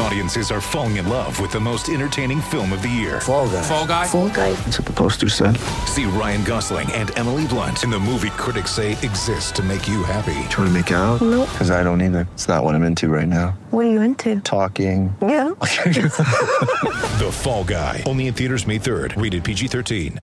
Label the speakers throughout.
Speaker 1: Audiences are falling in love with the most entertaining film of the year.
Speaker 2: Fall guy.
Speaker 3: Fall guy.
Speaker 4: Fall guy.
Speaker 2: That's what the poster said.
Speaker 1: See Ryan Gosling and Emily Blunt in the movie critics say exists to make you happy.
Speaker 2: Trying to make it out?
Speaker 4: Nope.
Speaker 2: Because I don't either. It's not what I'm into right now.
Speaker 4: What are you into?
Speaker 2: Talking.
Speaker 4: Yeah.
Speaker 1: The Fall Guy. Only in theaters May 3rd. Rated PG-13.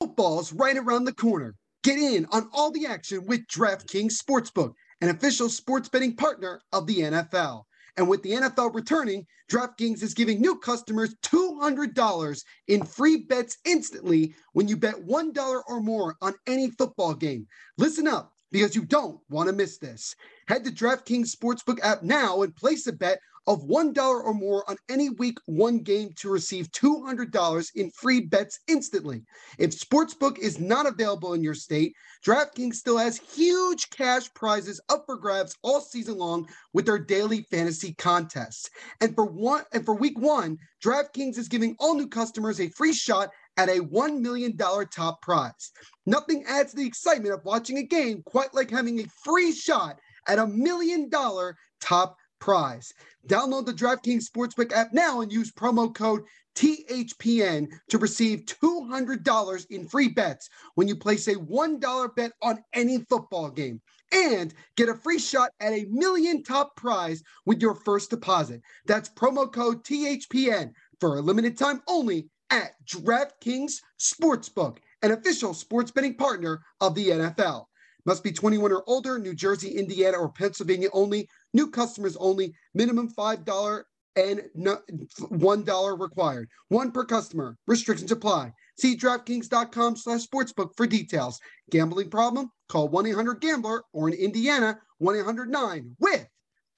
Speaker 5: Football's right around the corner. Get in on all the action with DraftKings Sportsbook, an official sports betting partner of the NFL. And with the NFL returning, DraftKings is giving new customers $200 in free bets instantly when you bet $1 or more on any football game. Listen up because you don't want to miss this. Head to DraftKings Sportsbook app now and place a bet of $1 or more on any week one game to receive $200 in free bets instantly. If Sportsbook is not available in your state, DraftKings still has huge cash prizes up for grabs all season long with their daily fantasy contests. And for one and for week 1, DraftKings is giving all new customers a free shot at a $1 million top prize. Nothing adds the excitement of watching a game quite like having a free shot at a million dollar top prize. Download the DraftKings Sportsbook app now and use promo code THPN to receive $200 in free bets when you place a $1 bet on any football game. And get a free shot at a million top prize with your first deposit. That's promo code THPN for a limited time only at DraftKings Sportsbook, an official sports betting partner of the NFL. Must be 21 or older, New Jersey, Indiana, or Pennsylvania only. New customers only. Minimum $5 and $1 required. One per customer. Restrictions apply. See DraftKings.com slash sportsbook for details. Gambling problem? Call 1-800-GAMBLER or in Indiana, 1-800-9 with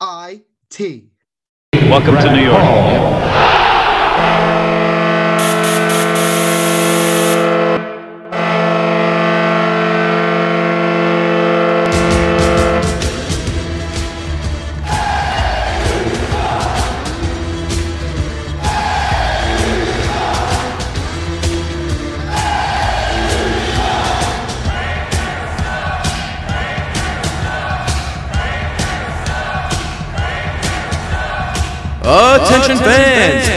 Speaker 5: IT.
Speaker 6: Welcome to New York.
Speaker 7: Oh.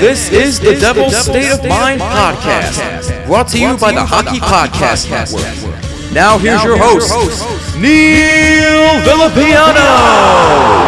Speaker 7: This is the Devil's State of Mind podcast, brought to you by the Hockey Podcast Network. Now here's your host, Neil Villapiano.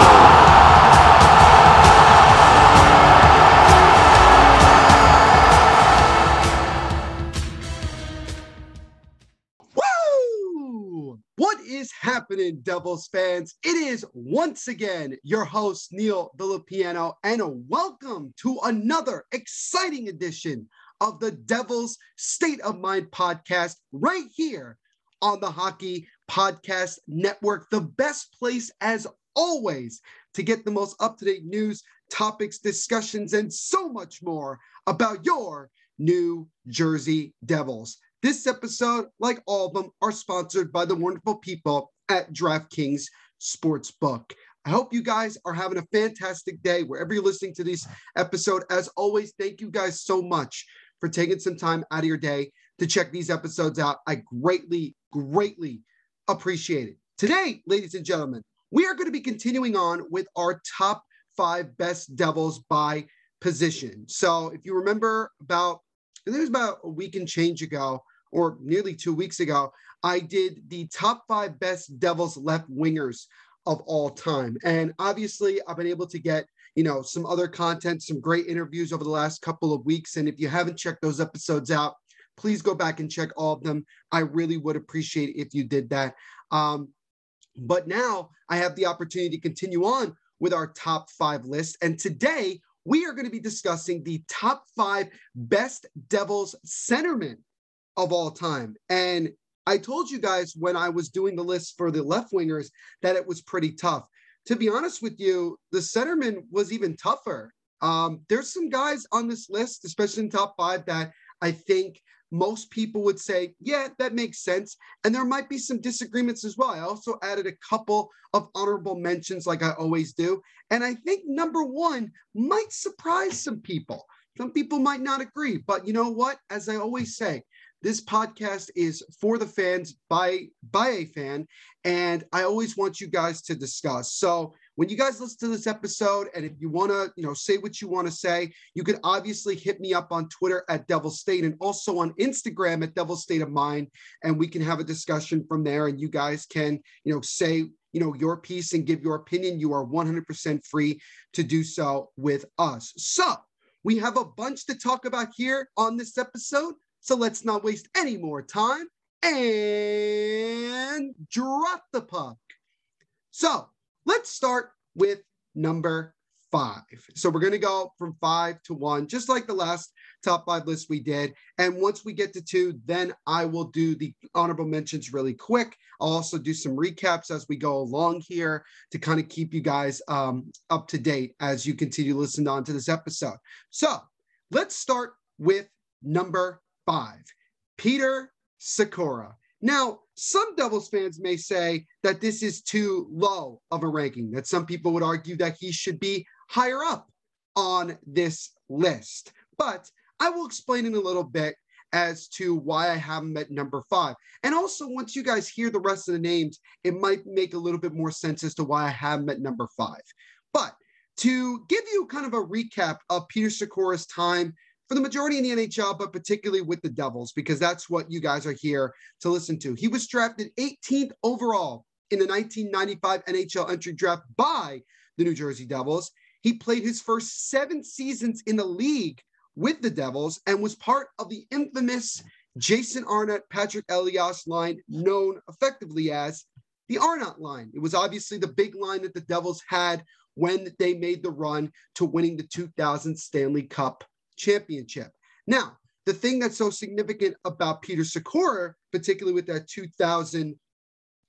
Speaker 5: Woo! What is happening, Devils fans? Is once again your host, Neil Villapiano, and welcome to another exciting edition of the Devils State of Mind podcast right here on the Hockey Podcast Network, the best place as always to get the most up to date news, topics, discussions, and so much more about your New Jersey Devils. This episode, like all of them, are sponsored by the wonderful people at DraftKings Sportsbook. I hope you guys are having a fantastic day wherever you're listening to this episode. As always, thank you guys so much for taking some time out of your day to check these episodes out. I greatly, greatly appreciate it. Today, ladies and gentlemen, we are going to be continuing on with our top five best Devils by position. So if you remember about, I think it was about a week and change ago, or nearly two weeks ago, I did the top five best Devils left wingers of all time. And obviously, I've been able to get, you know, some other content, some great interviews over the last couple of weeks. And if you haven't checked those episodes out, please go back and check all of them. I really would appreciate if you did that. Um, but now I have the opportunity to continue on with our top five list. And today we are going to be discussing the top five best Devils centermen of all time. And I told you guys when I was doing the list for the left wingers that it was pretty tough. To be honest with you, the centerman was even tougher. Um, there's some guys on this list, especially in top five, that I think most people would say, yeah, that makes sense. And there might be some disagreements as well. I also added a couple of honorable mentions, like I always do. And I think number one might surprise some people. Some people might not agree, but you know what? As I always say, this podcast is for the fans by by a fan, and I always want you guys to discuss. So when you guys listen to this episode, and if you want to, you know, say what you want to say, you can obviously hit me up on Twitter at Devil State and also on Instagram at Devil State of Mind, and we can have a discussion from there. And you guys can, you know, say you know your piece and give your opinion. You are 100% free to do so with us. So we have a bunch to talk about here on this episode. So let's not waste any more time and drop the puck. So let's start with number five. So we're going to go from five to one, just like the last top five list we did. And once we get to two, then I will do the honorable mentions really quick. I'll also do some recaps as we go along here to kind of keep you guys um, up to date as you continue listening on to this episode. So let's start with number five, Peter Sykora. Now, some Devils fans may say that this is too low of a ranking, that some people would argue that he should be higher up on this list. But I will explain in a little bit as to why I have him at number five. And also, once you guys hear the rest of the names, it might make a little bit more sense as to why I have him at number five. But to give you kind of a recap of Peter Sykora's time for the majority in the NHL, but particularly with the Devils, because that's what you guys are here to listen to. He was drafted 18th overall in the 1995 NHL entry draft by the New Jersey Devils. He played his first seven seasons in the league with the Devils and was part of the infamous Jason Arnott, Patrick Elias line, known effectively as the Arnott line. It was obviously the big line that the Devils had when they made the run to winning the 2000 Stanley Cup championship. Now, the thing that's so significant about Peter Sykora, particularly with that 2000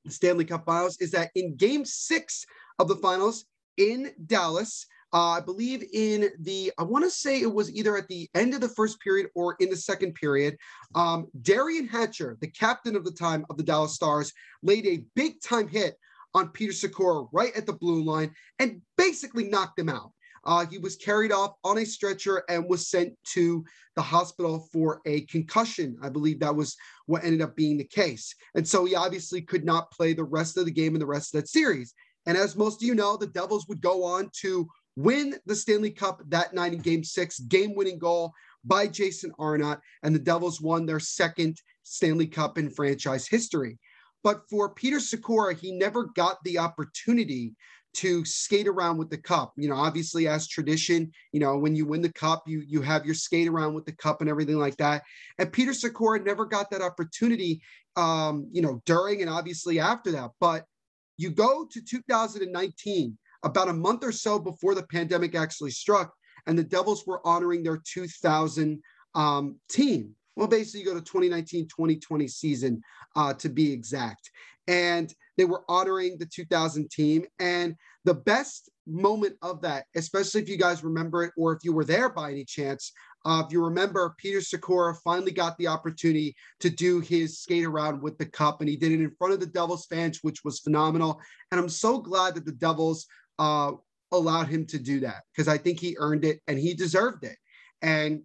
Speaker 5: Stanley Cup finals, is that in game six of the finals in Dallas, uh, I believe in the, I want to say it was either at the end of the first period or in the second period. Um, Derian Hatcher, the captain of the time of the Dallas Stars, laid a big time hit on Peter Sykora right at the blue line and basically knocked him out. Uh, he was carried off on a stretcher and was sent to the hospital for a concussion. I believe that was what ended up being the case. And so he obviously could not play the rest of the game and the rest of that series. And as most of you know, the Devils would go on to win the Stanley Cup that night in game six, game winning goal by Jason Arnott. And the Devils won their second Stanley Cup in franchise history. But for Peter Sykora, he never got the opportunity to skate around with the cup. You know, obviously as tradition, you know, when you win the cup, you you have your skate around with the cup and everything like that. And Peter Sykora never got that opportunity um, you know, during and obviously after that. But you go to 2019, about a month or so before the pandemic actually struck, and the Devils were honoring their 2000 um, team. Well, basically, you go to 2019 2020 season uh, to be exact and they were honoring the 2000 team. And the best moment of that, especially if you guys remember it or if you were there by any chance, uh, if you remember, Peter Sykora finally got the opportunity to do his skate around with the cup, and he did it in front of the Devils fans, which was phenomenal. And I'm so glad that the Devils uh, allowed him to do that because I think he earned it and he deserved it. And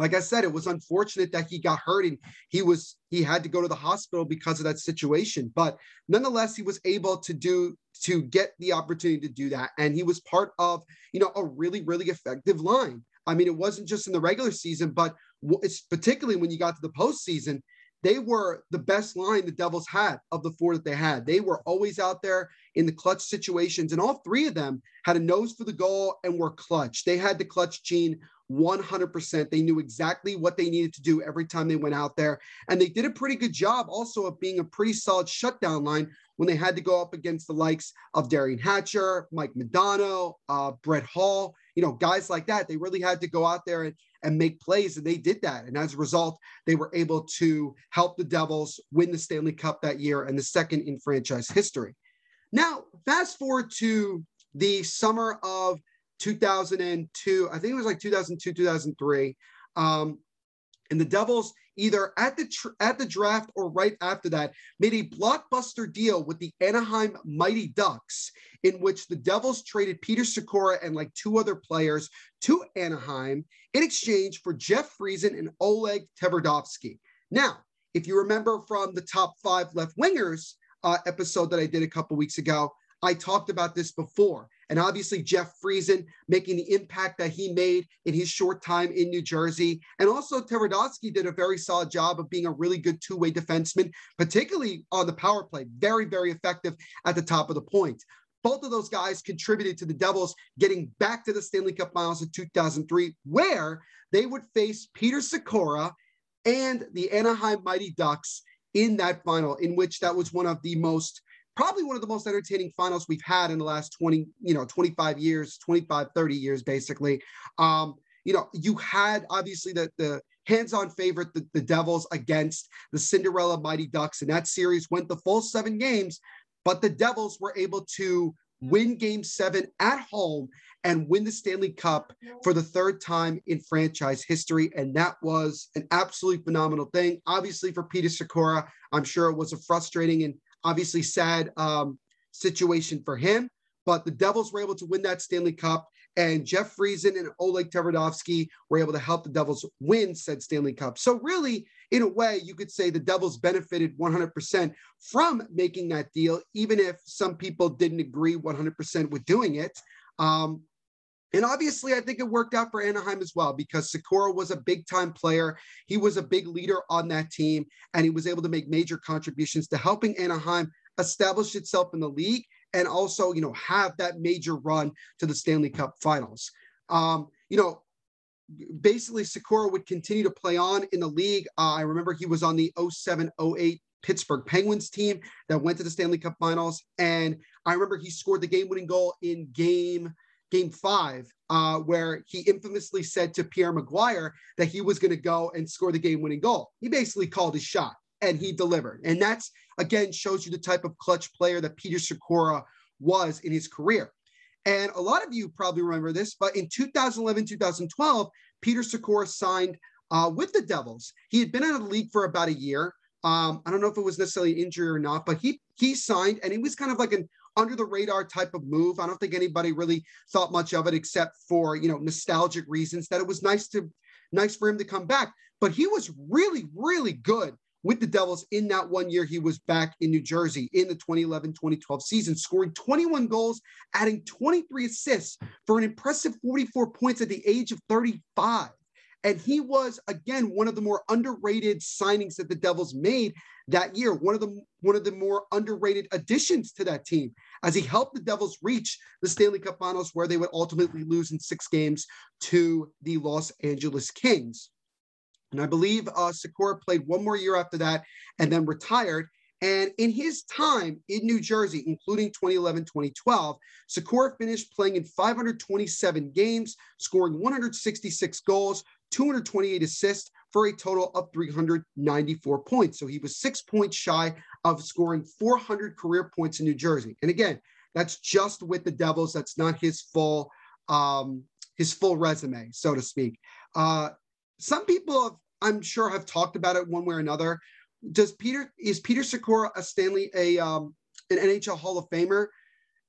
Speaker 5: like I said, it was unfortunate that he got hurt and he was he had to go to the hospital because of that situation. But nonetheless, he was able to do to get the opportunity to do that, and he was part of you know a really really effective line. I mean, it wasn't just in the regular season, but it's particularly when you got to the postseason. They were the best line the Devils had of the four that they had. They were always out there in the clutch situations, and all three of them had a nose for the goal and were clutch. They had the clutch gene 100%. They knew exactly what they needed to do every time they went out there. And they did a pretty good job also of being a pretty solid shutdown line when they had to go up against the likes of Derian Hatcher, Mike Modano, uh, Brett Hull, you know, guys like that. They really had to go out there and, and make plays, and they did that. And as a result, they were able to help the Devils win the Stanley Cup that year and the second in franchise history. Now, fast forward to the summer of 2002. I think it was like 2002, 2003. Um, and the Devils either at the tr- at the draft or right after that, made a blockbuster deal with the Anaheim Mighty Ducks, in which the Devils traded Peter Sykora and like two other players to Anaheim in exchange for Jeff Friesen and Oleg Tverdovsky. Now, if you remember from the top five left wingers uh, episode that I did a couple weeks ago, I talked about this before. And obviously, Jeff Friesen making the impact that he made in his short time in New Jersey. And also, Tverdovsky did a very solid job of being a really good two way defenseman, particularly on the power play. Very, very effective at the top of the point. Both of those guys contributed to the Devils getting back to the Stanley Cup Finals in 2003, where they would face Peter Sykora and the Anaheim Mighty Ducks in that final, in which that was one of the most probably one of the most entertaining finals we've had in the last 20, you know, 25 years, 25, 30 years, basically. Um, you know, you had obviously the, the hands-on favorite, the, the Devils against the Cinderella Mighty Ducks. And that series went the full seven games, but the Devils were able to win game seven at home and win the Stanley Cup for the third time in franchise history. And that was an absolutely phenomenal thing. Obviously, for Peter Sykora, I'm sure it was a frustrating and obviously sad um, situation for him. But the Devils were able to win that Stanley Cup, and Jeff Friesen and Oleg Tverdovsky were able to help the Devils win said Stanley Cup. So really, in a way, you could say the Devils benefited 100% from making that deal, even if some people didn't agree 100% with doing it. Um, and obviously, I think it worked out for Anaheim as well because Sykora was a big time player. He was a big leader on that team, and he was able to make major contributions to helping Anaheim establish itself in the league and also, you know, have that major run to the Stanley Cup finals. Um, you know, basically, Sykora would continue to play on in the league. Uh, I remember he was on the 07 08 Pittsburgh Penguins team that went to the Stanley Cup finals. And I remember he scored the game winning goal in game game five, uh, where he infamously said to Pierre McGuire that he was going to go and score the game winning goal. He basically called his shot and he delivered. And that's, again, shows you the type of clutch player that Peter Sykora was in his career. And a lot of you probably remember this, but in 2011, 2012, Peter Sykora signed uh, with the Devils. He had been out of the league for about a year. Um, I don't know if it was necessarily injury or not, but he he signed, and he was kind of like an under the radar type of move. I don't think anybody really thought much of it except for, you know, nostalgic reasons that it was nice to nice for him to come back. But he was really, really good with the Devils in that one year he was back in New Jersey in the 2011 2012 season, scoring 21 goals, adding 23 assists for an impressive 44 points at the age of 35. And he was again one of the more underrated signings that the Devils made that year. One of the one of the more underrated additions to that team, as he helped the Devils reach the Stanley Cup Finals, where they would ultimately lose in six games to the Los Angeles Kings. And I believe uh, Sykora played one more year after that and then retired. And in his time in New Jersey, including 2011 2012, Sykora finished playing in 527 games, scoring 166 goals, 228 assists for a total of 394 points. So he was six points shy of scoring 400 career points in New Jersey. And again, that's just with the Devils. That's not his full um, his full resume, so to speak. Uh, some people, have, I'm sure, have talked about it one way or another. Does Peter is Peter Sykora a Stanley a um, an NHL Hall of Famer?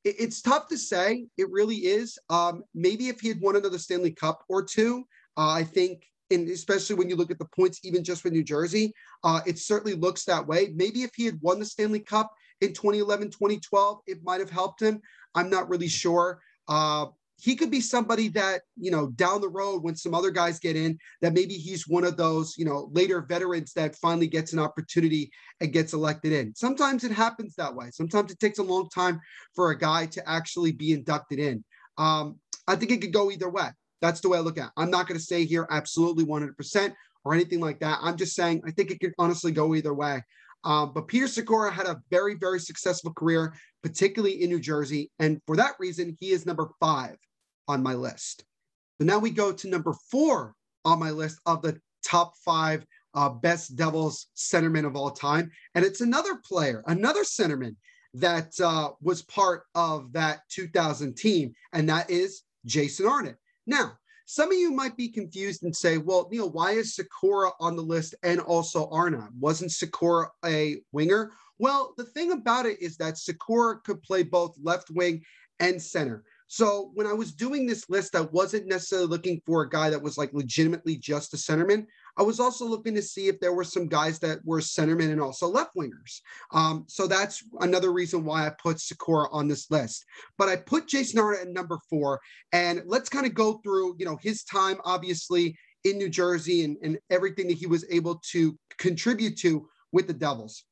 Speaker 5: It, it's tough to say. It really is. Um, maybe if he had won another Stanley Cup or two, uh, I think, and especially when you look at the points, even just for New Jersey, uh, it certainly looks that way. Maybe if he had won the Stanley Cup in 2011, 2012, it might have helped him. I'm not really sure. Uh, he could be somebody that, you know, down the road when some other guys get in, that maybe he's one of those, you know, later veterans that finally gets an opportunity and gets elected in. Sometimes it happens that way. Sometimes it takes a long time for a guy to actually be inducted in. Um, I think it could go either way. That's the way I look at it. I'm not going to say here absolutely 100% or anything like that. I'm just saying I think it could honestly go either way. Um, but Peter Sykora had a very, very successful career, particularly in New Jersey. And for that reason, he is number five on my list. So now we go to number four on my list of the top five uh, best Devils centermen of all time. And it's another player, another centerman that uh, was part of that 2000 team, and that is Jason Arnott. Now, some of you might be confused and say, well, Neil, why is Sykora on the list and also Arna? Wasn't Sykora a winger? Well, the thing about it is that Sykora could play both left wing and center. So when I was doing this list, I wasn't necessarily looking for a guy that was like legitimately just a centerman. I was also looking to see if there were some guys that were centermen and also left wingers. Um, so that's another reason why I put Sykora on this list. But I put Jason Arnott at number four, and let's kind of go through, you know, his time obviously in New Jersey and, and everything that he was able to contribute to with the Devils.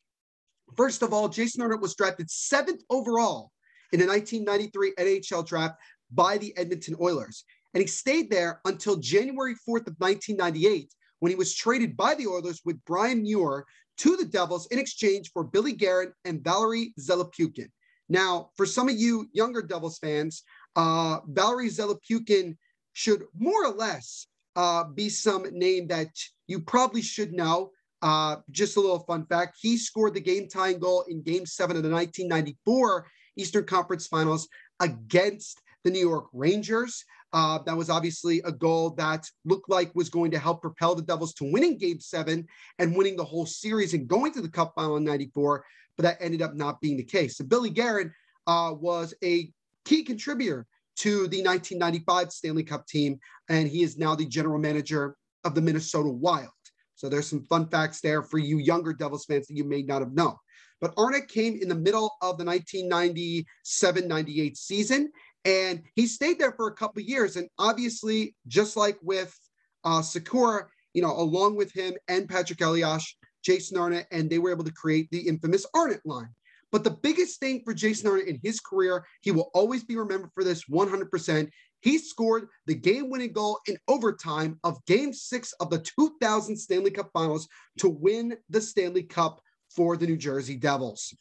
Speaker 5: First of all, Jason Arnott was drafted seventh overall in the 1993 NHL draft by the Edmonton Oilers. And he stayed there until January 4th of 1998 when he was traded by the Oilers with Brian Muir to the Devils in exchange for Billy Guerin and Valerie Zelepukin. Now, for some of you younger Devils fans, uh, Valeri Zelepukin should more or less uh, be some name that you probably should know. Uh, just a little fun fact: he scored the game-tying goal in Game Seven of the 1994 Eastern Conference Finals against the New York Rangers. Uh, that was obviously a goal that looked like was going to help propel the Devils to winning game seven and winning the whole series and going to the cup final in 94, but that ended up not being the case. So Billy Guerin uh, was a key contributor to the 1995 Stanley Cup team, and he is now the general manager of the Minnesota Wild. So there's some fun facts there for you younger Devils fans that you may not have known. But Arnott came in the middle of the 1997 98 season, and he stayed there for a couple years. And obviously, just like with uh, Sykora, you know, along with him and Patrick Elias, Jason Arnott, and they were able to create the infamous Arnott line. But the biggest thing for Jason Arnott in his career, he will always be remembered for this 100%. He scored the game winning goal in overtime of game six of the 2000 Stanley Cup finals to win the Stanley Cup for the New Jersey Devils.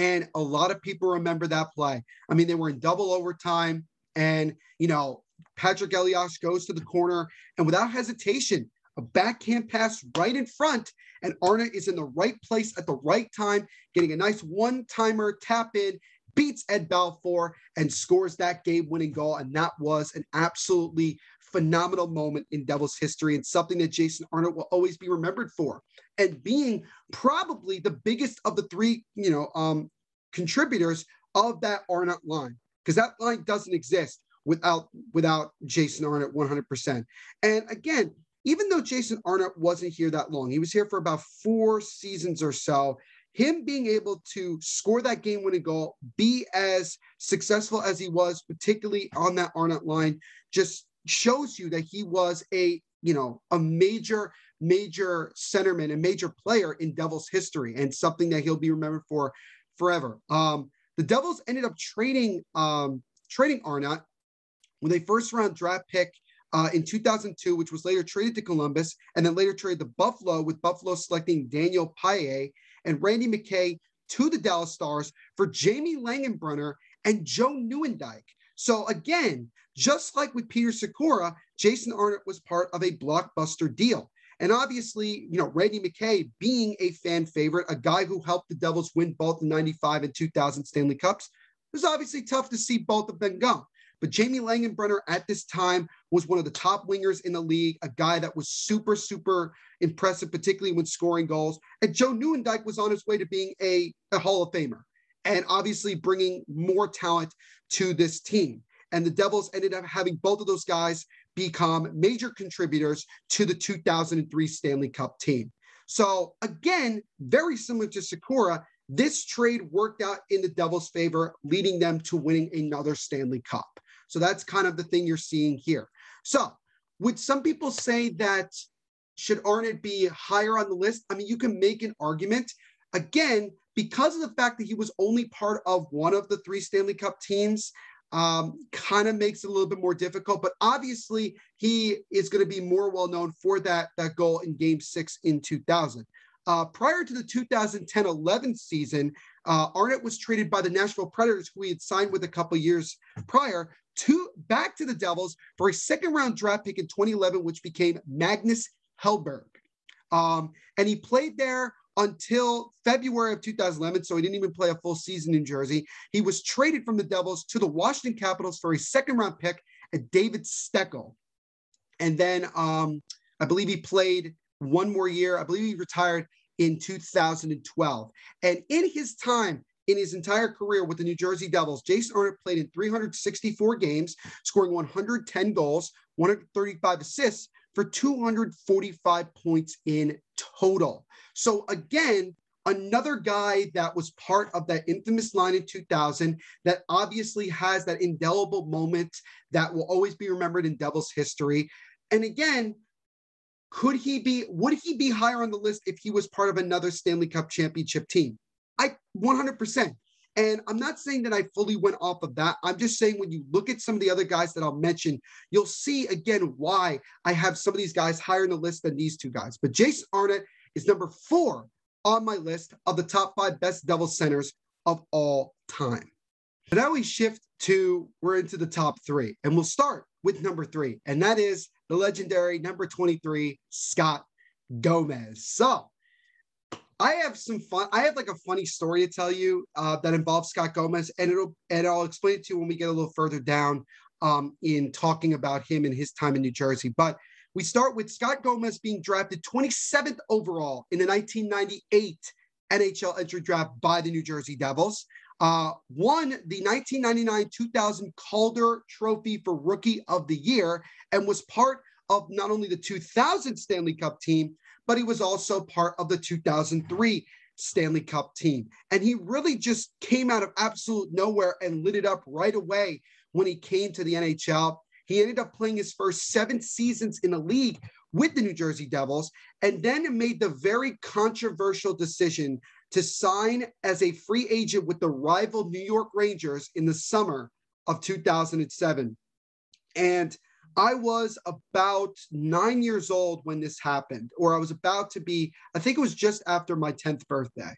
Speaker 5: And a lot of people remember that play. I mean, they were in double overtime, and, you know, Patrick Elias goes to the corner, and without hesitation, a backhand pass right in front, and Arnott is in the right place at the right time, getting a nice one timer tap in, beats Ed Belfour, and scores that game winning goal. And that was an absolutely phenomenal moment in Devils history and something that Jason Arnott will always be remembered for. And being probably the biggest of the three, you know, um, contributors of that Arnott line, because that line doesn't exist without without Jason Arnott 100%. And again, even though Jason Arnott wasn't here that long, he was here for about four seasons or so. Him being able to score that game winning goal, be as successful as he was, particularly on that Arnott line, just shows you that he was a you know a major major centerman a major player in devils history and something that he'll be remembered for forever um the devils ended up trading um trading arnott when they first round draft pick uh, in 2002, which was later traded to Columbus, and then later traded to Buffalo, with Buffalo selecting Daniel Paille and Randy McKay to the Dallas Stars for Jamie Langenbrunner and Joe Nieuwendyk. So again, just like with Peter Sykora, Jason Arnott was part of a blockbuster deal. And obviously, you know, Randy McKay being a fan favorite, a guy who helped the Devils win both the 95 and 2000 Stanley Cups, it was obviously tough to see both of them go. But Jamie Langenbrunner at this time was one of the top wingers in the league, a guy that was super, super impressive, particularly when scoring goals. And Joe Nieuwendyk was on his way to being a, a Hall of Famer and obviously bringing more talent to this team. And the Devils ended up having both of those guys become major contributors to the 2003 Stanley Cup team. So, again, very similar to Sykora, this trade worked out in the Devils' favor, leading them to winning another Stanley Cup. So, that's kind of the thing you're seeing here. So, would some people say that should Arnott be higher on the list? I mean, you can make an argument. Again, because of the fact that he was only part of one of the three Stanley Cup teams, um, kind of makes it a little bit more difficult. But obviously, he is going to be more well known for that, that goal in game six in 2000. Uh, prior to the 2010 11 season, uh, Arnott was traded by the Nashville Predators, who he had signed with a couple years prior, to back to the Devils for a second round draft pick in 2011, which became Magnus Hellberg. Um, and he played there until February of 2011. So he didn't even play a full season in Jersey. He was traded from the Devils to the Washington Capitals for a second round pick at David Steckel. And then um, I believe he played one more year. I believe he retired in 2012. And in his time, in his entire career with the New Jersey Devils, Jason Arnott played in 364 games, scoring 110 goals, 135 assists for 245 points in total. So again, another guy that was part of that infamous line in 2000 that obviously has that indelible moment that will always be remembered in Devils history. And again, could he be, would he be higher on the list if he was part of another Stanley Cup championship team? I 100%. And I'm not saying that I fully went off of that. I'm just saying when you look at some of the other guys that I'll mention, you'll see again why I have some of these guys higher in the list than these two guys. But Jason Arnott is number four on my list of the top five best Devil centers of all time. And now we shift to, we're into the top three, and we'll start with number three, and that is the legendary number 23, Scott Gomez. So I have some fun. I have like a funny story to tell you uh, that involves Scott Gomez, and it'll and I'll explain it to you when we get a little further down um, in talking about him and his time in New Jersey. But we start with Scott Gomez being drafted 27th overall in the 1998 NHL entry draft by the New Jersey Devils. Uh, won the 1999-2000 Calder Trophy for Rookie of the Year and was part of not only the 2000 Stanley Cup team, but he was also part of the 2003 Stanley Cup team. And he really just came out of absolute nowhere and lit it up right away when he came to the NHL. He ended up playing his first seven seasons in the league with the New Jersey Devils and then made the very controversial decision to sign as a free agent with the rival New York Rangers in the summer of 2007. And I was about nine years old when this happened, or I was about to be, I think it was just after my 10th birthday.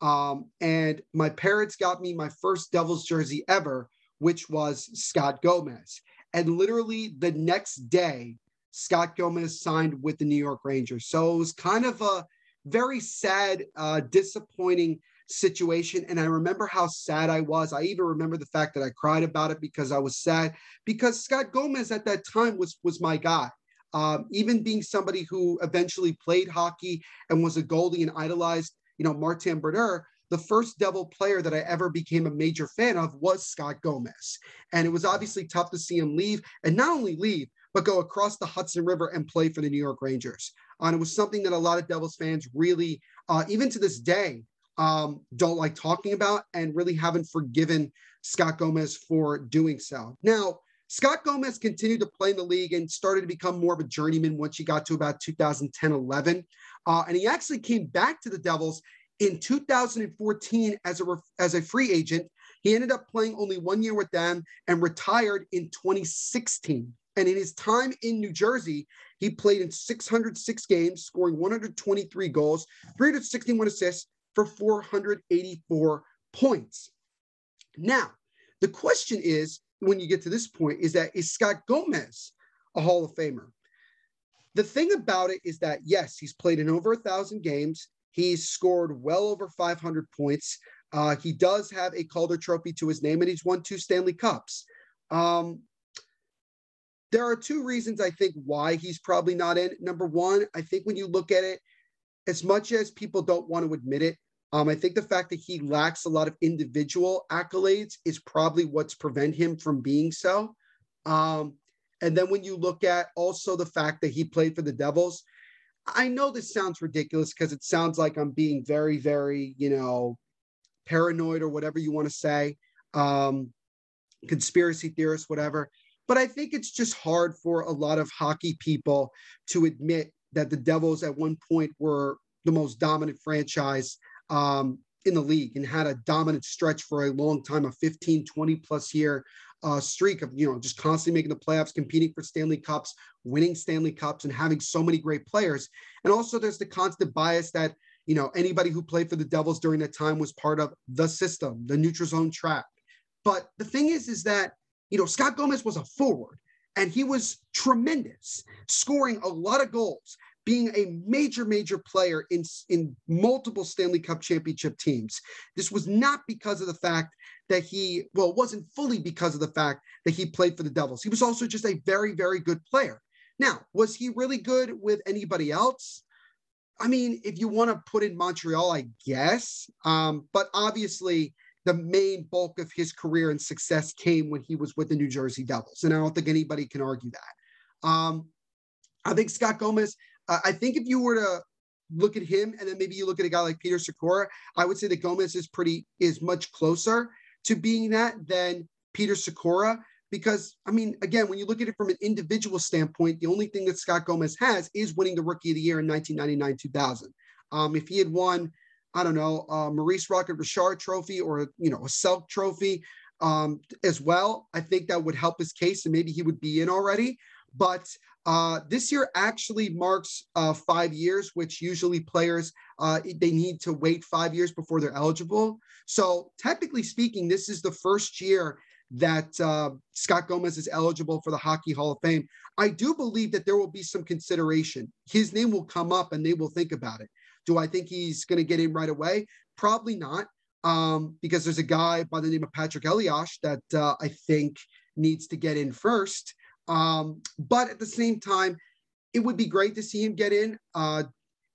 Speaker 5: Um, and my parents got me my first Devils jersey ever, which was Scott Gomez. And literally the next day, Scott Gomez signed with the New York Rangers. So it was kind of a very sad, uh, disappointing situation. And I remember how sad I was. I even remember the fact that I cried about it because I was sad because Scott Gomez at that time was was my guy. Um, even being somebody who eventually played hockey and was a goalie and idolized, you know, Martin Brodeur, the first Devil player that I ever became a major fan of was Scott Gomez. And it was obviously tough to see him leave and not only leave, but go across the Hudson River and play for the New York Rangers. Uh, and it was something that a lot of Devils fans really, uh, even to this day, um, don't like talking about and really haven't forgiven Scott Gomez for doing so. Now, Scott Gomez continued to play in the league and started to become more of a journeyman once he got to about 2010 11. Uh, and he actually came back to the Devils in 2014 as a, as a free agent. He ended up playing only one year with them and retired in 2016. And in his time in New Jersey, he played in 606 games, scoring 123 goals, 361 assists for 484 points. Now, the question is when you get to this point is that is Scott Gomez a Hall of Famer? The thing about it is that, yes, he's played in over a thousand games. He's scored well over 500 points. Uh, he does have a Calder Trophy to his name, and he's won two Stanley Cups. Um, there are two reasons I think why he's probably not in. Number one, I think when you look at it, as much as people don't want to admit it, um, I think the fact that he lacks a lot of individual accolades is probably what's prevent him from being so. Um, and then when you look at also the fact that he played for the Devils, I know this sounds ridiculous because it sounds like I'm being very, very, you know, paranoid or whatever you want to say, um, conspiracy theorist, whatever. But I think it's just hard for a lot of hockey people to admit that the Devils at one point were the most dominant franchise um, in the league and had a dominant stretch for a long time, a 15, 20 plus year uh, streak of, you know, just constantly making the playoffs, competing for Stanley Cups, winning Stanley Cups, and having so many great players. And also, there's the constant bias that, you know, anybody who played for the Devils during that time was part of the system, the neutral zone trap. But the thing is, is that you know, Scott Gomez was a forward and he was tremendous, scoring a lot of goals, being a major, major player in, in multiple Stanley Cup championship teams. This was not because of the fact that he, well, it wasn't fully because of the fact that he played for the Devils. He was also just a very, very good player. Now, was he really good with anybody else? I mean, if you want to put in Montreal, I guess. Um, but obviously, the main bulk of his career and success came when he was with the New Jersey Devils. And I don't think anybody can argue that. Um, I think Scott Gomez, I think if you were to look at him and then maybe you look at a guy like Peter Sykora, I would say that Gomez is pretty, is much closer to being that than Peter Sykora. Because, I mean, again, when you look at it from an individual standpoint, the only thing that Scott Gomez has is winning the Rookie of the Year in 1999 2000. Um, if he had won, I don't know, uh, Maurice Rocket Richard trophy or, you know, a Selke trophy um, as well, I think that would help his case and maybe he would be in already. But uh, this year actually marks uh, five years, which usually players uh, they need to wait five years before they're eligible. So technically speaking, this is the first year that uh, Scott Gomez is eligible for the Hockey Hall of Fame. I do believe that there will be some consideration. His name will come up and they will think about it. Do I think he's going to get in right away? Probably not, um, because there's a guy by the name of Patrick Elias that uh, I think needs to get in first. Um, but at the same time, it would be great to see him get in. Uh,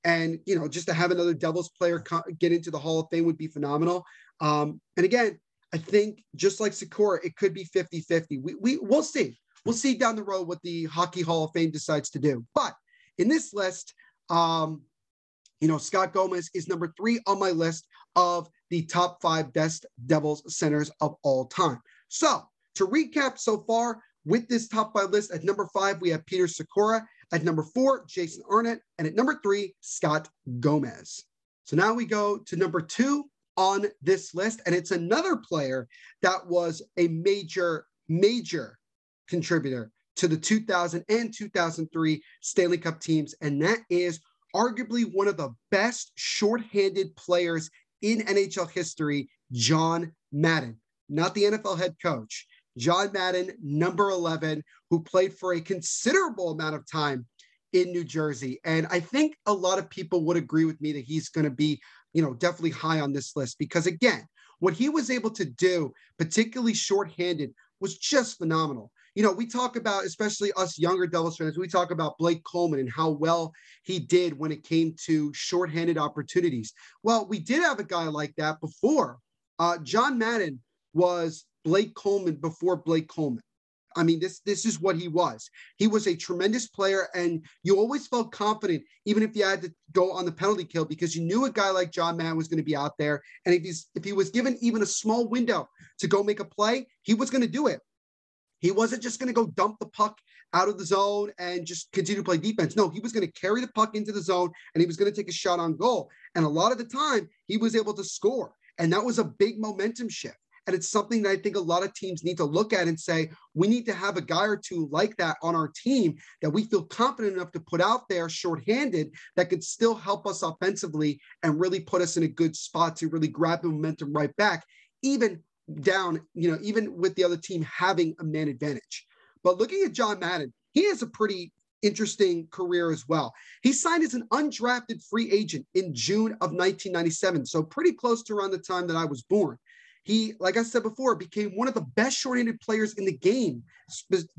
Speaker 5: and, you know, just to have another Devils player co- get into the Hall of Fame would be phenomenal. Um, and again, I think just like Sykora, it could be 50 50. We, we, we'll see. We'll see down the road what the Hockey Hall of Fame decides to do. But in this list, um, you know, Scott Gomez is number three on my list of the top five best Devils centers of all time. So to recap so far with this top five list, at number five, we have Peter Sykora. At number four, Jason Arnott. And at number three, Scott Gomez. So now we go to number two, on this list. And it's another player that was a major, major contributor to the 2000 and 2003 Stanley Cup teams. And that is arguably one of the best shorthanded players in NHL history, John Madden, not the NFL head coach. John Madden, number 11, who played for a considerable amount of time in New Jersey. And I think a lot of people would agree with me that he's going to be you know, definitely high on this list because again, what he was able to do, particularly shorthanded, was just phenomenal. You know, we talk about, especially us younger Devils fans, we talk about Blake Coleman and how well he did when it came to shorthanded opportunities. Well, we did have a guy like that before. Uh, John Madden was Blake Coleman before Blake Coleman. I mean, this this is what he was. He was a tremendous player, and you always felt confident, even if you had to go on the penalty kill, because you knew a guy like John Mann was going to be out there. And if he's if he was given even a small window to go make a play, he was going to do it. He wasn't just going to go dump the puck out of the zone and just continue to play defense. No, he was going to carry the puck into the zone and he was going to take a shot on goal. And a lot of the time, he was able to score. And that was a big momentum shift. And it's something that I think a lot of teams need to look at and say, we need to have a guy or two like that on our team that we feel confident enough to put out there shorthanded that could still help us offensively and really put us in a good spot to really grab the momentum right back, even down, you know, even with the other team having a man advantage. But looking at John Madden, he has a pretty interesting career as well. He signed as an undrafted free agent in June of 1997, so pretty close to around the time that I was born. He, like I said before, became one of the best short-handed players in the game,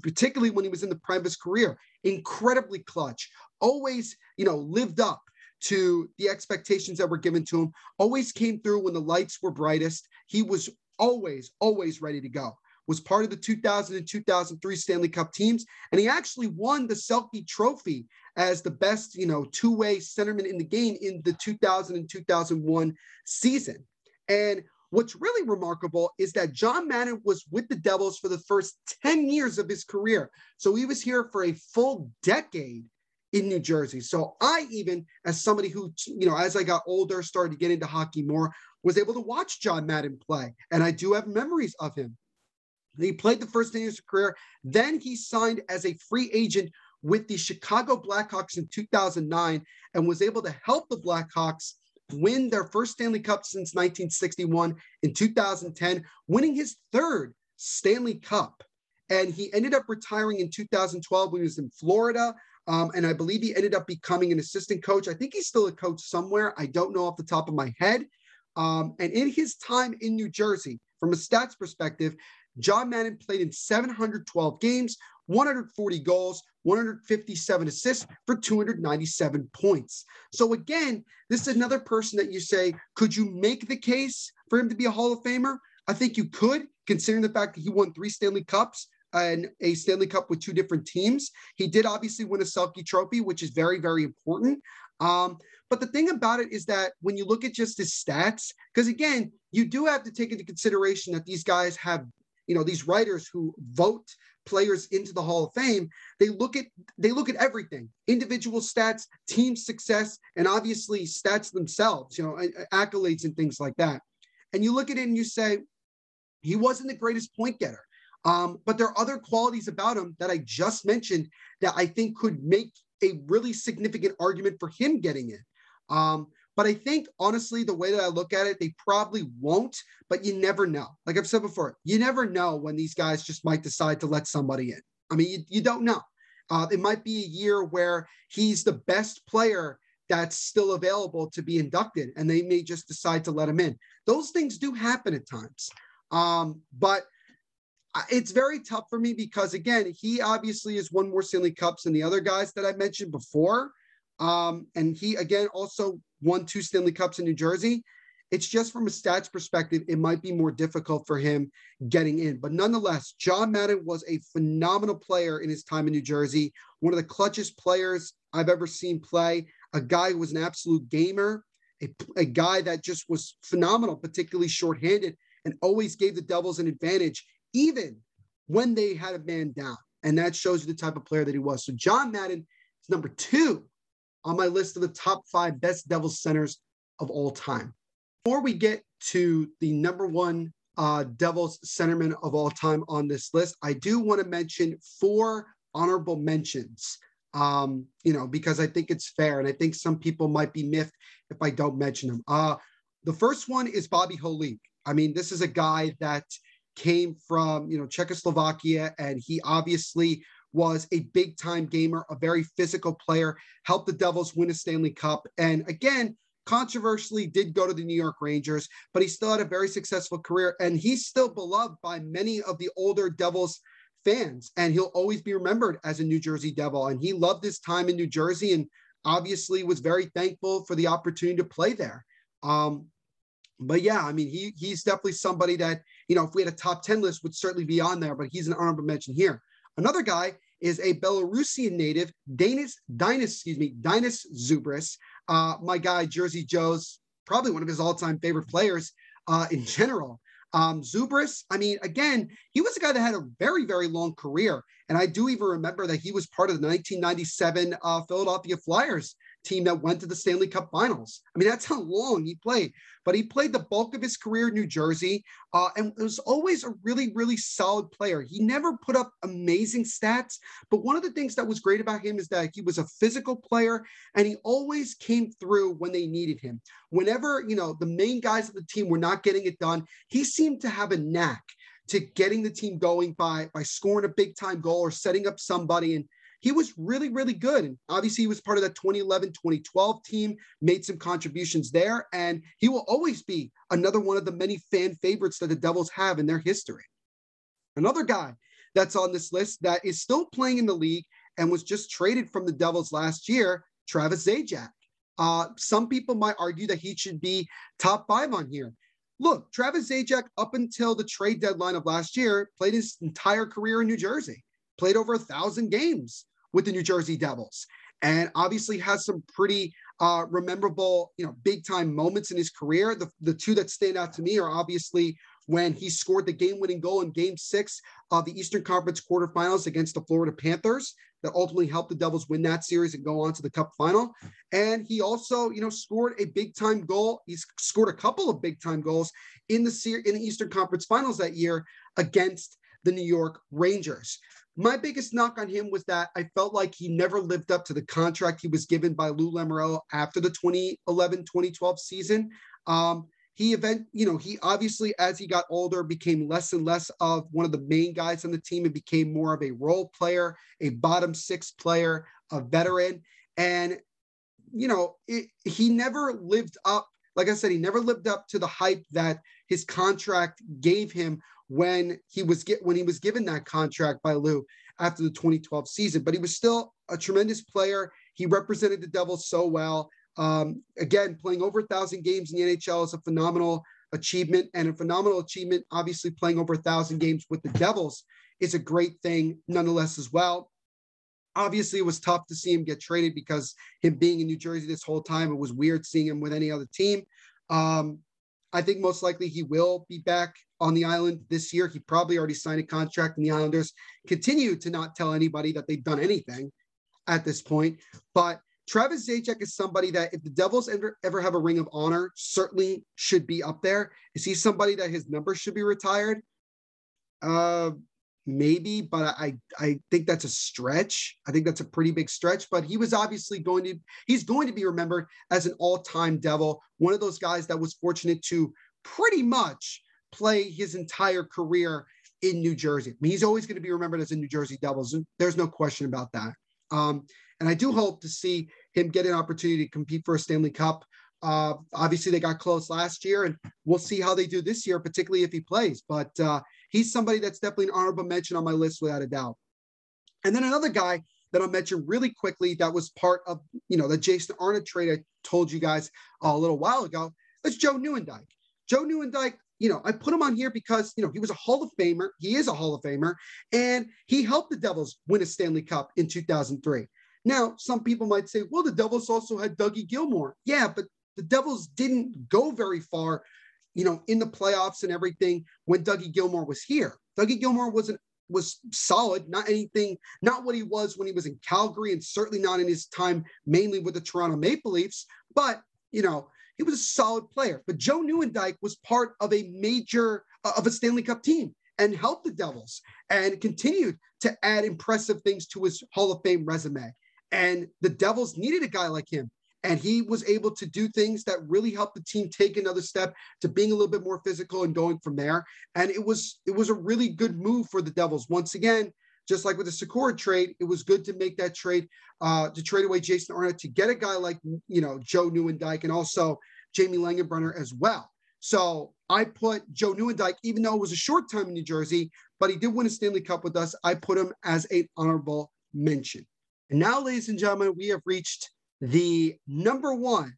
Speaker 5: particularly when he was in the prime of his career. Incredibly clutch, always, you know, lived up to the expectations that were given to him. Always came through when the lights were brightest. He was always, always ready to go. Was part of the 2000 and 2003 Stanley Cup teams, and he actually won the Selke Trophy as the best, you know, two-way centerman in the game in the 2000 and 2001 season. And What's really remarkable is that John Madden was with the Devils for the first 10 years of his career. So he was here for a full decade in New Jersey. So I even, as somebody who, you know, as I got older, started to get into hockey more, was able to watch John Madden play. And I do have memories of him. He played the first 10 years of his career. Then he signed as a free agent with the Chicago Blackhawks in 2009 and was able to help the Blackhawks win their first Stanley Cup since 1961 in 2010, winning his third Stanley Cup. And he ended up retiring in 2012 when he was in Florida. Um, and I believe he ended up becoming an assistant coach. I think he's still a coach somewhere. I don't know off the top of my head. Um, and in his time in New Jersey, from a stats perspective, John Madden played in 712 games, 140 goals, 157 assists for 297 points. So again, this is another person that you say, could you make the case for him to be a Hall of Famer? I think you could, considering the fact that he won three Stanley Cups and a Stanley Cup with two different teams. He did obviously win a Selke Trophy, which is very, very important. Um, but the thing about it is that when you look at just his stats, because again, you do have to take into consideration that these guys have, you know, these writers who vote players into the Hall of Fame, they look at they look at everything, individual stats, team success, and obviously stats themselves, you know, accolades and things like that. And you look at it and you say, he wasn't the greatest point getter. Um, but there are other qualities about him that I just mentioned that I think could make a really significant argument for him getting in. Um, but I think honestly, the way that I look at it, they probably won't, but you never know. Like I've said before, you never know when these guys just might decide to let somebody in. I mean, you, you don't know. Uh, it might be a year where he's the best player that's still available to be inducted, and they may just decide to let him in. Those things do happen at times. Um, but it's very tough for me because again, he obviously has won more Stanley Cups than the other guys that I mentioned before. Um, and he again also won two Stanley Cups in New Jersey. It's just from a stats perspective, it might be more difficult for him getting in. But nonetheless, John Madden was a phenomenal player in his time in New Jersey, one of the clutchest players I've ever seen play, a guy who was an absolute gamer, a, a guy that just was phenomenal, particularly shorthanded, and always gave the Devils an advantage, even when they had a man down. And that shows you the type of player that he was. So John Madden is number two on my list of the top five best Devils centers of all time. Before we get to the number one uh, Devils centerman of all time on this list, I do want to mention four honorable mentions. Um, you know, because I think it's fair, and I think some people might be miffed if I don't mention them. Uh, the first one is Bobby Holik. I mean, this is a guy that came from you know Czechoslovakia, and he obviously was a big time gamer, a very physical player, helped the Devils win a Stanley Cup. And again, controversially did go to the New York Rangers, but he still had a very successful career and he's still beloved by many of the older Devils fans. And he'll always be remembered as a New Jersey Devil. And he loved his time in New Jersey and obviously was very thankful for the opportunity to play there. Um, but yeah, I mean, he he's definitely somebody that, you know, if we had a top 10 list, would certainly be on there, but he's an honorable mention here. Another guy is a Belarusian native, Danis, Dinas, excuse me, Dainius Zubrus. Uh, my guy, Jersey Joe's probably one of his all-time favorite players uh, in general. Um, Zubrus, I mean, again, he was a guy that had a very, very long career. And I do even remember that he was part of the 1997 uh, Philadelphia Flyers team that went to the Stanley Cup Finals. I mean, that's how long he played. But he played the bulk of his career in New Jersey, uh, and was always a really, really solid player. He never put up amazing stats, but one of the things that was great about him is that he was a physical player, and he always came through when they needed him. Whenever you know the main guys of the team were not getting it done, he seemed to have a knack to getting the team going by by scoring a big time goal or setting up somebody and he was really, really good. And obviously, he was part of that 2011 2012 team, made some contributions there. And he will always be another one of the many fan favorites that the Devils have in their history. Another guy that's on this list that is still playing in the league and was just traded from the Devils last year, Travis Zajac. Uh, some people might argue that he should be top five on here. Look, Travis Zajac, up until the trade deadline of last year, played his entire career in New Jersey played over a thousand games with the New Jersey Devils, and obviously has some pretty uh, rememberable, you know, big time moments in his career. The, the two that stand out to me are obviously when he scored the game winning goal in game six of the Eastern Conference quarterfinals against the Florida Panthers that ultimately helped the Devils win that series and go on to the cup final. And he also, you know, scored a big time goal. He's scored a couple of big time goals in the in the Eastern Conference finals that year against the New York Rangers. My biggest knock on him was that I felt like he never lived up to the contract he was given by Lou Lamoriello after the 2011-2012 season. Um, he event, you know, he obviously as he got older became less and less of one of the main guys on the team and became more of a role player, a bottom six player, a veteran, and you know, it, he never lived up. Like I said, he never lived up to the hype that his contract gave him when he was get when he was given that contract by Lou. after the 2012 season, but he was still a tremendous player. He represented the Devils so well. Um, again, playing over a thousand games in the NHL is a phenomenal achievement and a phenomenal achievement. Obviously, playing over a thousand games with the Devils is a great thing nonetheless as well. Obviously, it was tough to see him get traded because him being in New Jersey this whole time, it was weird seeing him with any other team. Um, I think most likely he will be back on the island this year. He probably already signed a contract, and the Islanders continue to not tell anybody that they've done anything at this point. But Travis Zajac is somebody that, if the Devils ever, ever have a ring of honor, certainly should be up there. Is he somebody that his number should be retired? Uh, maybe, but I I think that's a stretch. I think that's a pretty big stretch. But he was obviously going to he's going to be remembered as an all-time Devil, one of those guys that was fortunate to pretty much play his entire career in New Jersey. I mean, he's always going to be remembered as a New Jersey Devils. There's no question about that. Um, and I do hope to see him get an opportunity to compete for a Stanley Cup. Uh, obviously, they got close last year, and we'll see how they do this year, particularly if he plays. But uh, he's somebody that's definitely an honorable mention on my list without a doubt. And then another guy that I'll mention really quickly that was part of, you know, the Jason Arnott trade I told you guys a little while ago. That's Joe Nieuwendyk. Joe Nieuwendyk, you know, I put him on here because, you know, he was a Hall of Famer. He is a Hall of Famer, and he helped the Devils win a Stanley Cup in 2003. Now, some people might say, well, the Devils also had Dougie Gilmour. Yeah, but the Devils didn't go very far you know, in the playoffs and everything when Dougie Gilmour was here. Dougie Gilmour wasn't was solid, not anything, not what he was when he was in Calgary, and certainly not in his time mainly with the Toronto Maple Leafs. But you know, he was a solid player. But Joe Nieuwendyk was part of a major uh, of a Stanley Cup team and helped the Devils and continued to add impressive things to his Hall of Fame resume. And the Devils needed a guy like him and he was able to do things that really helped the team take another step to being a little bit more physical and going from there. And it was it was a really good move for the Devils. Once again, just like with the Sykora trade, it was good to make that trade uh, to trade away Jason Arnott to get a guy like you know Joe Nieuwendyk and also Jamie Langenbrunner as well. So I put Joe Nieuwendyk, even though it was a short time in New Jersey, but he did win a Stanley Cup with us. I put him as an honorable mention. And now, ladies and gentlemen, we have reached the number one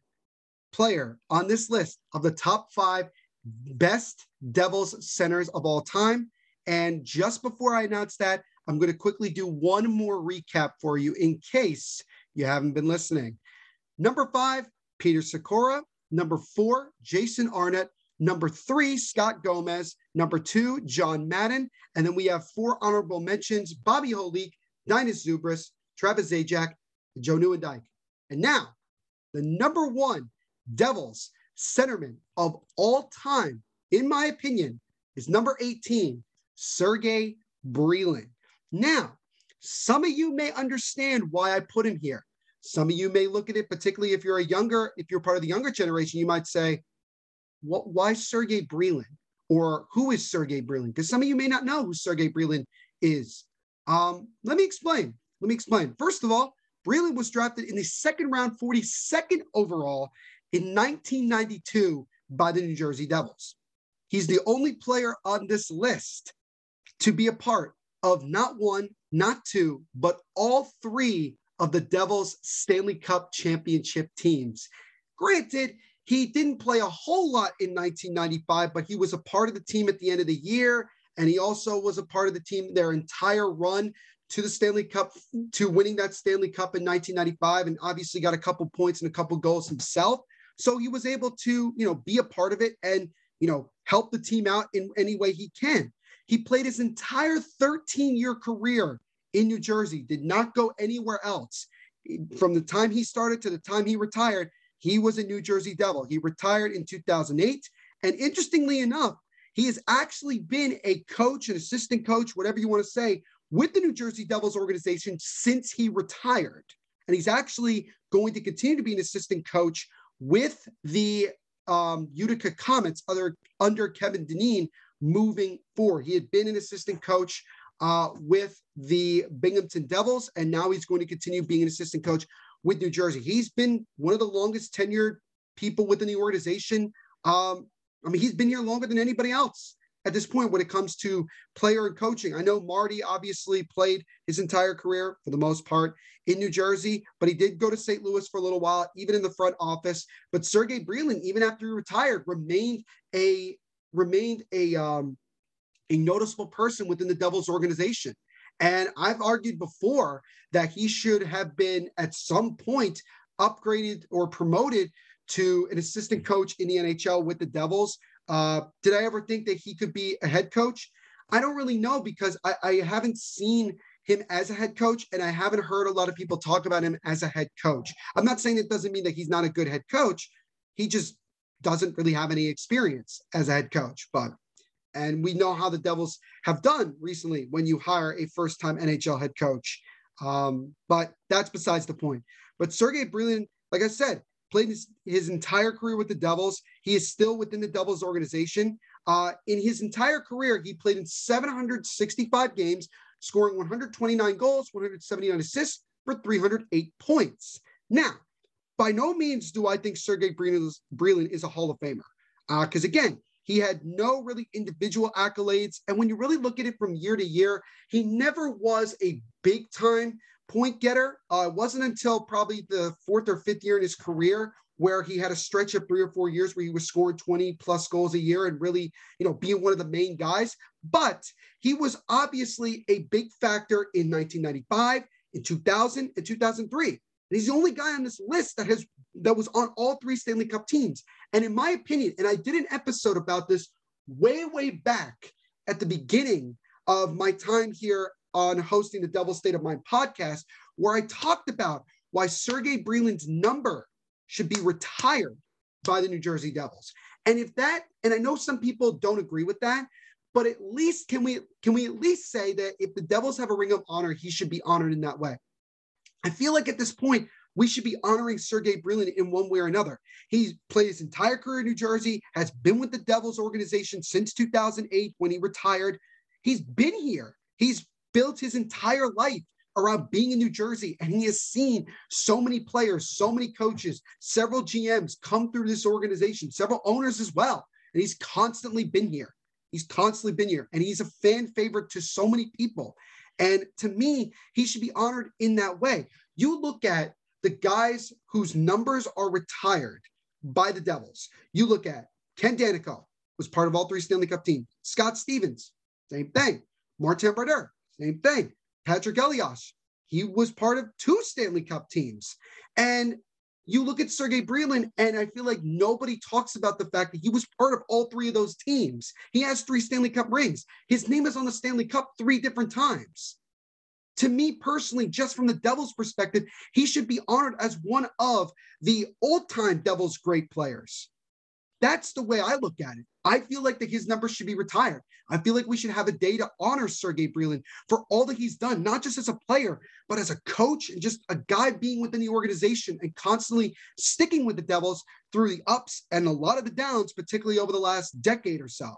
Speaker 5: player on this list of the top five best Devils centers of all time. And just before I announce that, I'm going to quickly do one more recap for you in case you haven't been listening. Number five, Peter Sykora. Number four, Jason Arnott. Number three, Scott Gomez. Number two, John Madden. And then we have four honorable mentions Bobby Holik, Dainius Zubrus, Travis Zajac, Joe Nieuwendyk. And now, the number one Devils centerman of all time, in my opinion, is number 18, Sergey Brylin. Now, some of you may understand why I put him here. Some of you may look at it, particularly if you're a younger, if you're part of the younger generation, you might say, what, why Sergey Brylin? Or who is Sergey Brylin? Because some of you may not know who Sergey Brylin is. Um, let me explain. Let me explain. First of all, Brylin was drafted in the second round, 42nd overall in 1992 by the New Jersey Devils. He's the only player on this list to be a part of not one, not two, but all three of the Devils' Stanley Cup championship teams. Granted, he didn't play a whole lot in 1995, but he was a part of the team at the end of the year. And he also was a part of the team their entire run to the Stanley Cup, to winning that Stanley Cup in 1995, and obviously got a couple points and a couple goals himself. So he was able to, you know, be a part of it and, you know, help the team out in any way he can. He played his entire 13 year career in New Jersey, did not go anywhere else. From the time he started to the time he retired, he was a New Jersey Devil. He retired in 2008. And interestingly enough, he has actually been a coach, an assistant coach, whatever you want to say, with the New Jersey Devils organization since he retired. And he's actually going to continue to be an assistant coach with the um, Utica Comets other, under Kevin Dineen moving forward. He had been an assistant coach uh, with the Binghamton Devils, and now he's going to continue being an assistant coach with New Jersey. He's been one of the longest tenured people within the organization. Um, I mean, he's been here longer than anybody else at this point when it comes to player and coaching. I know Marty obviously played his entire career for the most part in New Jersey, but he did go to St. Louis for a little while, even in the front office. But Sergey Brylin, even after he retired, remained a remained a um, a noticeable person within the Devils organization. And I've argued before that he should have been at some point upgraded or promoted to an assistant coach in the NHL with the Devils. Uh, did I ever think that he could be a head coach? I don't really know because I, I haven't seen him as a head coach, and I haven't heard a lot of people talk about him as a head coach. I'm not saying it doesn't mean that he's not a good head coach. He just doesn't really have any experience as a head coach. But and we know how the Devils have done recently when you hire a first-time NHL head coach. Um, but that's besides the point. But Sergey Brylin, like I said, played his, his, entire career with the Devils. He is still within the Devils organization. Uh, in his entire career, he played in 765 games, scoring 129 goals, 179 assists for 308 points. Now, by no means do I think Sergey Brylin is a Hall of Famer. Because uh, again, he had no really individual accolades. And when you really look at it from year to year, he never was a big time point getter. Uh, it wasn't until probably the fourth or fifth year in his career where he had a stretch of three or four years where he was scoring 20 plus goals a year and really, you know, being one of the main guys. But he was obviously a big factor in 1995, in 2000, and 2003. And he's the only guy on this list that has that was on all three Stanley Cup teams. And in my opinion, and I did an episode about this way, way back at the beginning of my time here on hosting the Devil State of Mind podcast, where I talked about why Sergey Brylin's number should be retired by the New Jersey Devils. And if that, and I know some people don't agree with that, but at least can we can we at least say that if the Devils have a ring of honor, he should be honored in that way. I feel like at this point, we should be honoring Sergey Brylin in one way or another. He's played his entire career in New Jersey, has been with the Devils organization since 2008 when he retired. He's been here. He's built his entire life around being in New Jersey, and he has seen so many players, so many coaches, several GMs come through this organization, several owners as well. And he's constantly been here. He's constantly been here, and he's a fan favorite to so many people. And to me, he should be honored in that way. You look at the guys whose numbers are retired by the Devils. You look at Ken Daneyko was part of all three Stanley Cup teams. Scott Stevens, same thing. Martin Brodeur, same thing. Patrik Elias, he was part of two Stanley Cup teams. And you look at Sergey Brylin, and I feel like nobody talks about the fact that he was part of all three of those teams. He has three Stanley Cup rings. His name is on the Stanley Cup three different times. To me personally, just from the Devils' perspective, he should be honored as one of the old time Devils' great players. That's the way I look at it. I feel like that his number should be retired. I feel like we should have a day to honor Sergey Brylin for all that he's done, not just as a player, but as a coach and just a guy being within the organization and constantly sticking with the Devils through the ups and a lot of the downs, particularly over the last decade or so.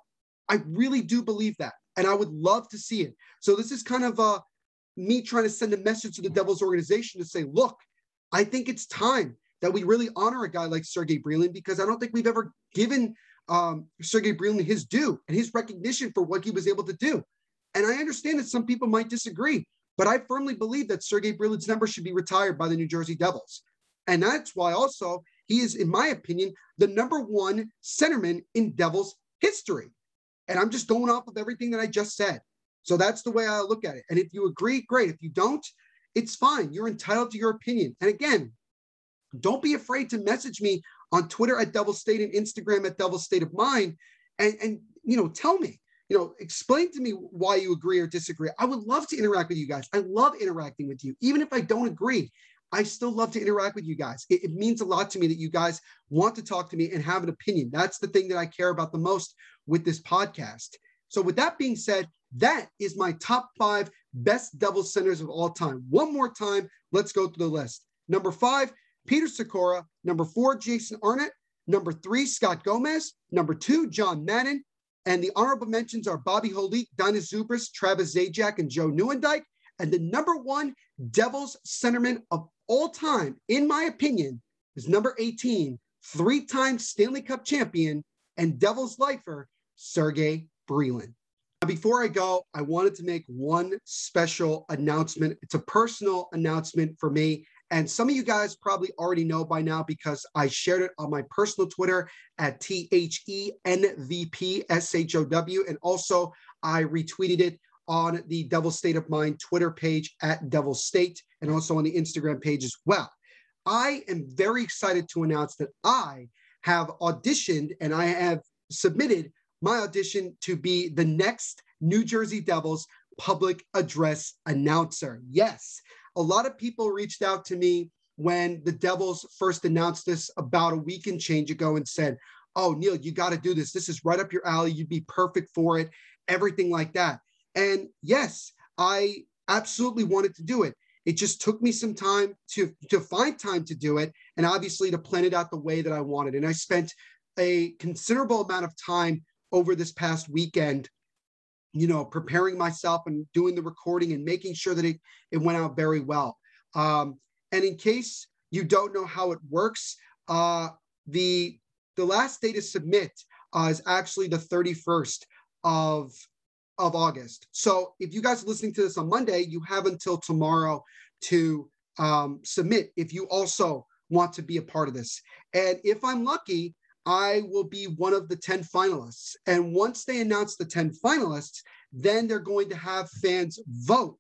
Speaker 5: I really do believe that. And I would love to see it. So this is kind of uh, me trying to send a message to the Devils organization to say, look, I think it's time that we really honor a guy like Sergey Brylin because I don't think we've ever given um, Sergey Brylin his due and his recognition for what he was able to do. And I understand that some people might disagree, but I firmly believe that Sergey Brylin's number should be retired by the New Jersey Devils. And that's why also he is, in my opinion, the number one centerman in Devils history. And I'm just going off of everything that I just said. So that's the way I look at it. And if you agree, great. If you don't, it's fine. You're entitled to your opinion. And again, don't be afraid to message me on Twitter at Devil State and Instagram at Devil State of Mind, and and you know tell me, you know, explain to me why you agree or disagree. I would love to interact with you guys. I love interacting with you, even if I don't agree. I still love to interact with you guys. It, it, means a lot to me that you guys want to talk to me and have an opinion. That's the thing that I care about the most with this podcast. So, with that being said, that is my top five best Devils centers of all time. One more time, let's go through the list. Number five, Peter Sykora. Number four, Jason Arnott. Number three, Scott Gomez. Number two, John Madden. And the honorable mentions are Bobby Holik, Dino Zubrus, Travis Zajac, and Joe Nieuwendyk. And the number one Devils centerman of all time, in my opinion, is number 18, three time Stanley Cup champion and Devils lifer, Sergey Brylin. Now, before I go, I wanted to make one special announcement. It's a personal announcement for me. And some of you guys probably already know by now because I shared it on my personal Twitter at T H E N V P S H O W. And also, I retweeted it on the Devil State of Mind Twitter page at Devil State and also on the Instagram page as well. I am very excited to announce that I have auditioned and I have submitted my audition to be the next New Jersey Devils public address announcer. Yes, a lot of people reached out to me when the Devils first announced this about a week and change ago and said, Oh, Neil, you got to do this. This is right up your alley. You'd be perfect for it, everything like that. And yes, I absolutely wanted to do it. It just took me some time to, to find time to do it and obviously to plan it out the way that I wanted. And I spent a considerable amount of time over this past weekend, you know, preparing myself and doing the recording and making sure that it, it went out very well. Um, and in case you don't know how it works, uh, the the last day to submit uh, is actually the 31st of of August. So if you guys are listening to this on Monday, you have until tomorrow to um, submit if you also want to be a part of this. And if I'm lucky, I will be one of the 10 finalists. And once they announce the 10 finalists, then they're going to have fans vote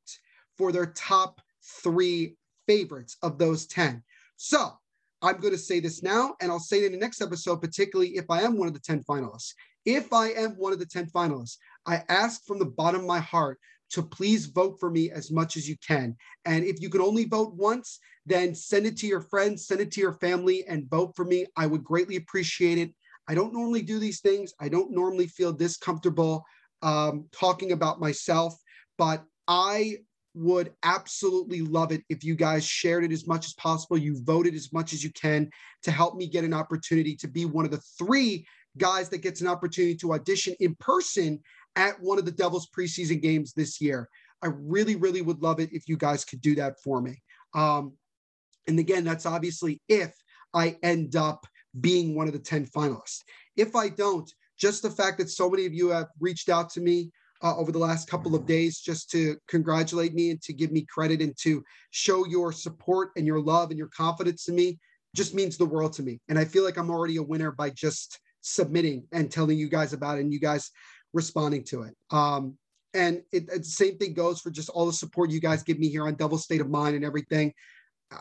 Speaker 5: for their top three favorites of those 10. So I'm going to say this now, and I'll say it in the next episode, particularly if I am one of the 10 finalists. If I am one of the 10 finalists, I ask from the bottom of my heart to please vote for me as much as you can. And if you can only vote once, then send it to your friends, send it to your family, and vote for me. I would greatly appreciate it. I don't normally do these things. I don't normally feel this comfortable um, talking about myself, but I would absolutely love it if you guys shared it as much as possible. You voted as much as you can to help me get an opportunity to be one of the three guys that gets an opportunity to audition in person at one of the Devils preseason games this year. I really, really would love it if you guys could do that for me. Um, and again, that's obviously if I end up being one of the 10 finalists. If I don't, just the fact that so many of you have reached out to me uh, over the last couple of days just to congratulate me and to give me credit and to show your support and your love and your confidence in me just means the world to me. And I feel like I'm already a winner by just submitting and telling you guys about it and you guys responding to it. Um, and it, it, the same thing goes for just all the support you guys give me here on Devil State of Mind and everything.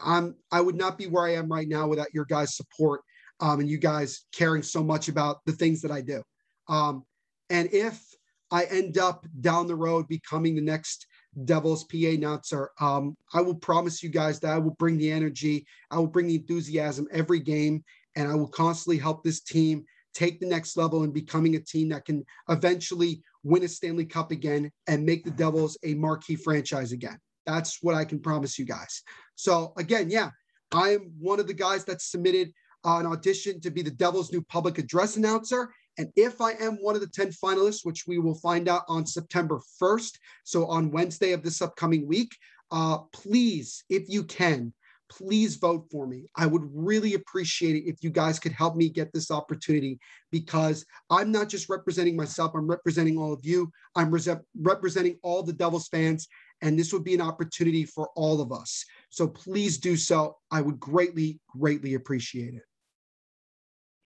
Speaker 5: I'm I would not be where I am right now without your guys' support um, and you guys caring so much about the things that I do. Um, and if I end up down the road becoming the next Devils PA announcer, um, I will promise you guys that I will bring the energy, I will bring the enthusiasm every game, and I will constantly help this team take the next level and becoming a team that can eventually win a Stanley Cup again and make the Devils a marquee franchise again. That's what I can promise you guys. So again, yeah, I am one of the guys that submitted an audition to be the Devils' new public address announcer. And if I am one of the 10 finalists, which we will find out on September 1st, so on Wednesday of this upcoming week, uh, please, if you can, please vote for me. I would really appreciate it if you guys could help me get this opportunity because I'm not just representing myself, I'm representing all of you. I'm re- representing all the Devils fans, and this would be an opportunity for all of us. So please do so. I would greatly, greatly appreciate it.